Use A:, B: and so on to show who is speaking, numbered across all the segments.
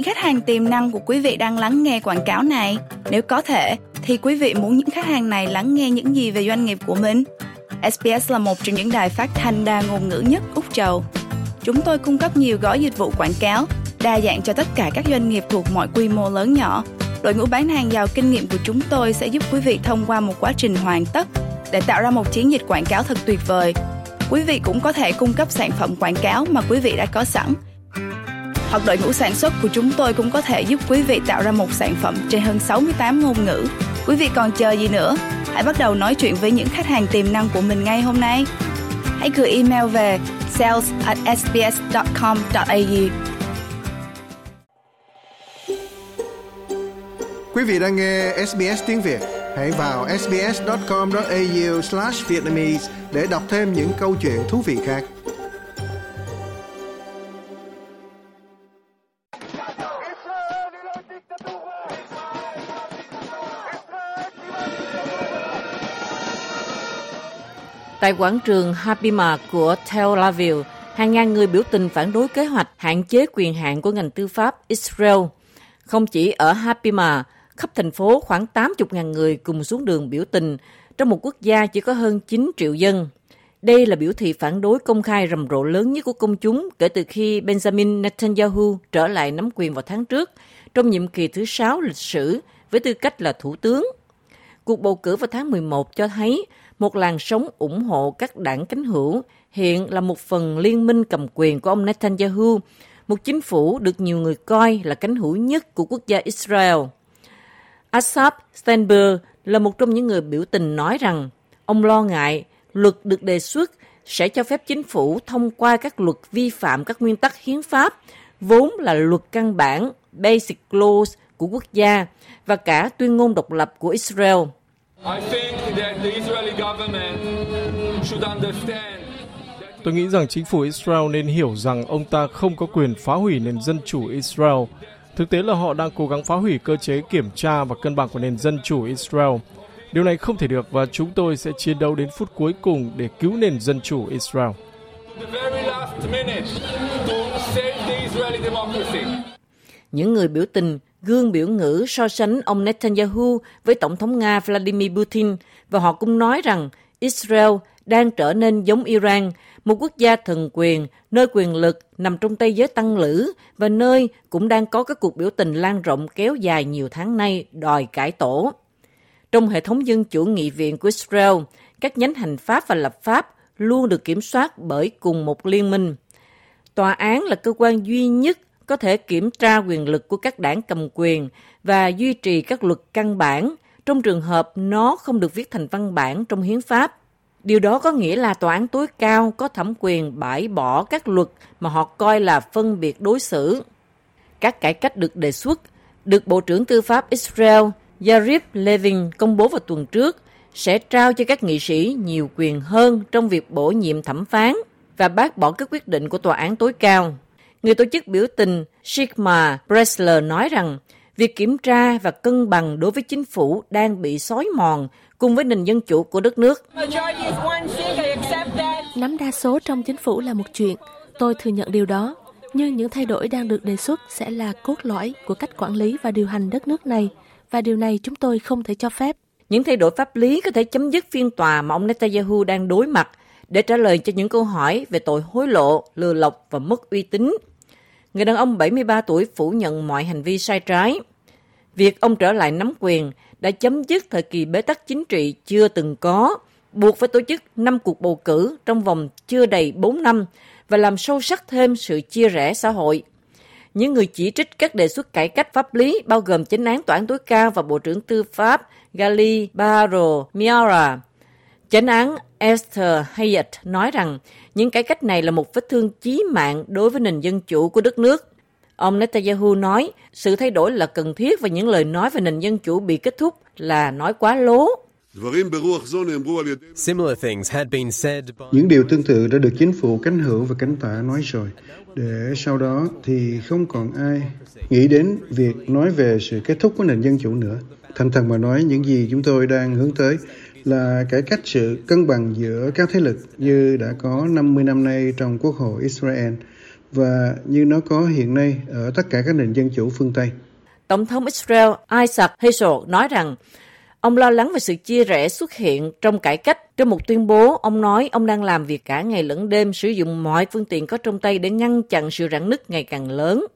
A: những khách hàng tiềm năng của quý vị đang lắng nghe quảng cáo này? Nếu có thể, thì quý vị muốn những khách hàng này lắng nghe những gì về doanh nghiệp của mình? SBS là một trong những đài phát thanh đa ngôn ngữ nhất Úc Châu. Chúng tôi cung cấp nhiều gói dịch vụ quảng cáo, đa dạng cho tất cả các doanh nghiệp thuộc mọi quy mô lớn nhỏ. Đội ngũ bán hàng giàu kinh nghiệm của chúng tôi sẽ giúp quý vị thông qua một quá trình hoàn tất để tạo ra một chiến dịch quảng cáo thật tuyệt vời. Quý vị cũng có thể cung cấp sản phẩm quảng cáo mà quý vị đã có sẵn hoặc đội ngũ sản xuất của chúng tôi cũng có thể giúp quý vị tạo ra một sản phẩm trên hơn 68 ngôn ngữ. Quý vị còn chờ gì nữa? Hãy bắt đầu nói chuyện với những khách hàng tiềm năng của mình ngay hôm nay. Hãy gửi email về sales at sbs.com.au
B: Quý vị đang nghe SBS tiếng Việt. Hãy vào sbs.com.au/vietnamese để đọc thêm những câu chuyện thú vị khác.
C: Tại quảng trường Habima của Tel Aviv, hàng ngàn người biểu tình phản đối kế hoạch hạn chế quyền hạn của ngành tư pháp Israel. Không chỉ ở Habima, khắp thành phố khoảng 80.000 người cùng xuống đường biểu tình trong một quốc gia chỉ có hơn 9 triệu dân. Đây là biểu thị phản đối công khai rầm rộ lớn nhất của công chúng kể từ khi Benjamin Netanyahu trở lại nắm quyền vào tháng trước trong nhiệm kỳ thứ sáu lịch sử với tư cách là thủ tướng. Cuộc bầu cử vào tháng 11 cho thấy một làn sóng ủng hộ các đảng cánh hữu hiện là một phần liên minh cầm quyền của ông Netanyahu, một chính phủ được nhiều người coi là cánh hữu nhất của quốc gia Israel. Asaf Steinberg là một trong những người biểu tình nói rằng ông lo ngại luật được đề xuất sẽ cho phép chính phủ thông qua các luật vi phạm các nguyên tắc hiến pháp, vốn là luật căn bản Basic Laws của quốc gia và cả tuyên ngôn độc lập của Israel.
D: Tôi nghĩ rằng chính phủ Israel nên hiểu rằng ông ta không có quyền phá hủy nền dân chủ Israel. Thực tế là họ đang cố gắng phá hủy cơ chế kiểm tra và cân bằng của nền dân chủ Israel. Điều này không thể được và chúng tôi sẽ chiến đấu đến phút cuối cùng để cứu nền dân chủ Israel.
C: Những người biểu tình gương biểu ngữ so sánh ông Netanyahu với Tổng thống Nga Vladimir Putin và họ cũng nói rằng Israel đang trở nên giống Iran, một quốc gia thần quyền, nơi quyền lực nằm trong tay giới tăng lữ và nơi cũng đang có các cuộc biểu tình lan rộng kéo dài nhiều tháng nay đòi cải tổ. Trong hệ thống dân chủ nghị viện của Israel, các nhánh hành pháp và lập pháp luôn được kiểm soát bởi cùng một liên minh. Tòa án là cơ quan duy nhất có thể kiểm tra quyền lực của các đảng cầm quyền và duy trì các luật căn bản trong trường hợp nó không được viết thành văn bản trong hiến pháp. Điều đó có nghĩa là tòa án tối cao có thẩm quyền bãi bỏ các luật mà họ coi là phân biệt đối xử. Các cải cách được đề xuất được Bộ trưởng Tư pháp Israel Yariv Levin công bố vào tuần trước sẽ trao cho các nghị sĩ nhiều quyền hơn trong việc bổ nhiệm thẩm phán và bác bỏ các quyết định của tòa án tối cao. Người tổ chức biểu tình Sigma Bresler nói rằng việc kiểm tra và cân bằng đối với chính phủ đang bị xói mòn cùng với nền dân chủ của đất nước.
E: Nắm đa số trong chính phủ là một chuyện, tôi thừa nhận điều đó. Nhưng những thay đổi đang được đề xuất sẽ là cốt lõi của cách quản lý và điều hành đất nước này, và điều này chúng tôi không thể cho phép.
C: Những thay đổi pháp lý có thể chấm dứt phiên tòa mà ông Netanyahu đang đối mặt để trả lời cho những câu hỏi về tội hối lộ, lừa lọc và mất uy tín. Người đàn ông 73 tuổi phủ nhận mọi hành vi sai trái. Việc ông trở lại nắm quyền đã chấm dứt thời kỳ bế tắc chính trị chưa từng có, buộc phải tổ chức 5 cuộc bầu cử trong vòng chưa đầy 4 năm và làm sâu sắc thêm sự chia rẽ xã hội. Những người chỉ trích các đề xuất cải cách pháp lý bao gồm chánh án tòa án tối cao và Bộ trưởng Tư pháp Gali Baharo Miara. Chánh án Esther Hayat nói rằng những cải cách này là một vết thương chí mạng đối với nền dân chủ của đất nước. Ông Netanyahu nói sự thay đổi là cần thiết và những lời nói về nền dân chủ bị kết thúc là nói quá lố.
B: Những điều tương tự đã được chính phủ cánh hữu và cánh tả nói rồi, để sau đó thì không còn ai nghĩ đến việc nói về sự kết thúc của nền dân chủ nữa. Thành thần mà nói, những gì chúng tôi đang hướng tới là cải cách sự cân bằng giữa các thế lực như đã có 50 năm nay trong Quốc hội Israel và như nó có hiện nay ở tất cả các nền dân chủ phương Tây.
C: Tổng thống Israel Isaac Herzog nói rằng ông lo lắng về sự chia rẽ xuất hiện trong cải cách. Trong một tuyên bố, ông nói ông đang làm việc cả ngày lẫn đêm, sử dụng mọi phương tiện có trong tay để ngăn chặn sự rạn nứt ngày càng lớn.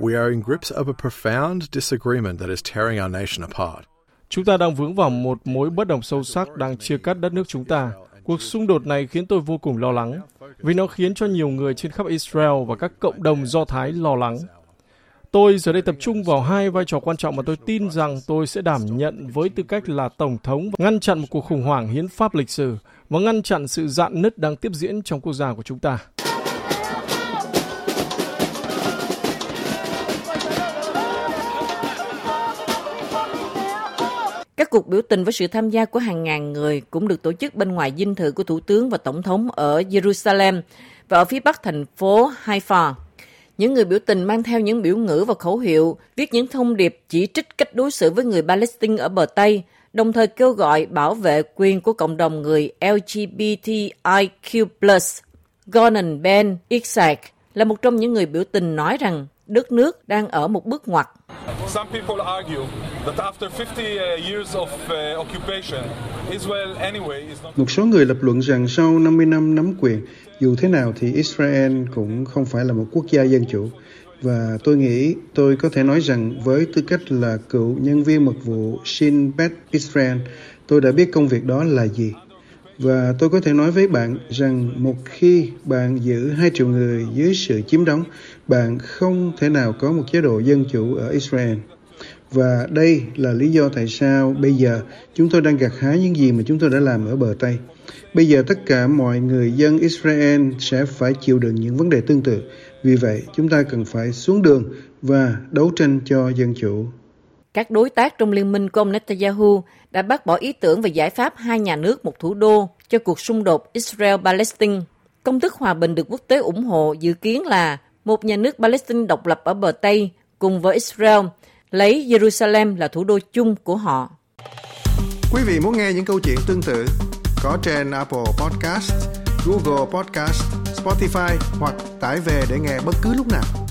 F: We are in grips of a profound disagreement that is tearing our nation apart.
D: Chúng ta đang vướng vào một mối bất đồng sâu sắc đang chia cắt đất nước chúng ta. Cuộc xung đột này khiến tôi vô cùng lo lắng, vì nó khiến cho nhiều người trên khắp Israel và các cộng đồng Do Thái lo lắng. Tôi giờ đây tập trung vào hai vai trò quan trọng mà tôi tin rằng tôi sẽ đảm nhận với tư cách là Tổng thống và ngăn chặn một cuộc khủng hoảng hiến pháp lịch sử và ngăn chặn sự dạn nứt đang tiếp diễn trong quốc gia của chúng ta.
C: Cuộc biểu tình với sự tham gia của hàng ngàn người cũng được tổ chức bên ngoài dinh thự của Thủ tướng và Tổng thống ở Jerusalem và ở phía bắc thành phố Haifa. Những người biểu tình mang theo những biểu ngữ và khẩu hiệu, viết những thông điệp chỉ trích cách đối xử với người Palestine ở bờ Tây, đồng thời kêu gọi bảo vệ quyền của cộng đồng người LGBTIQ+. Gordon Ben Isaac là một trong những người biểu tình nói rằng đất nước đang ở một bước ngoặt. Some people argue that after 50
B: uh, years of uh, occupation, Israel anyway is not... Một số người lập luận rằng sau 50 năm nắm quyền, dù thế nào thì Israel cũng không phải là một quốc gia dân chủ. Và tôi nghĩ tôi có thể nói rằng với tư cách là cựu nhân viên mật vụ Shin Bet Israel, tôi đã biết công việc đó là gì. Và tôi có thể nói với bạn rằng một khi bạn giữ hai triệu người dưới sự chiếm đóng, bạn không thể nào có một chế độ dân chủ ở Israel. Và đây là lý do tại sao bây giờ chúng tôi đang gặt hái những gì mà chúng tôi đã làm ở bờ Tây. Bây giờ tất cả mọi người dân Israel sẽ phải chịu đựng những vấn đề tương tự. Vì vậy, chúng ta cần phải xuống đường và đấu tranh cho dân chủ.
C: Các đối tác trong liên minh của ông Netanyahu đã bác bỏ ý tưởng về giải pháp hai nhà nước một thủ đô cho cuộc xung đột Israel-Palestine. Công thức hòa bình được quốc tế ủng hộ dự kiến là một nhà nước Palestine độc lập ở bờ Tây cùng với Israel, lấy Jerusalem là thủ đô chung của họ.
B: Quý vị muốn nghe những câu chuyện tương tự có trên Apple Podcast, Google Podcast, Spotify hoặc tải về để nghe bất cứ lúc nào.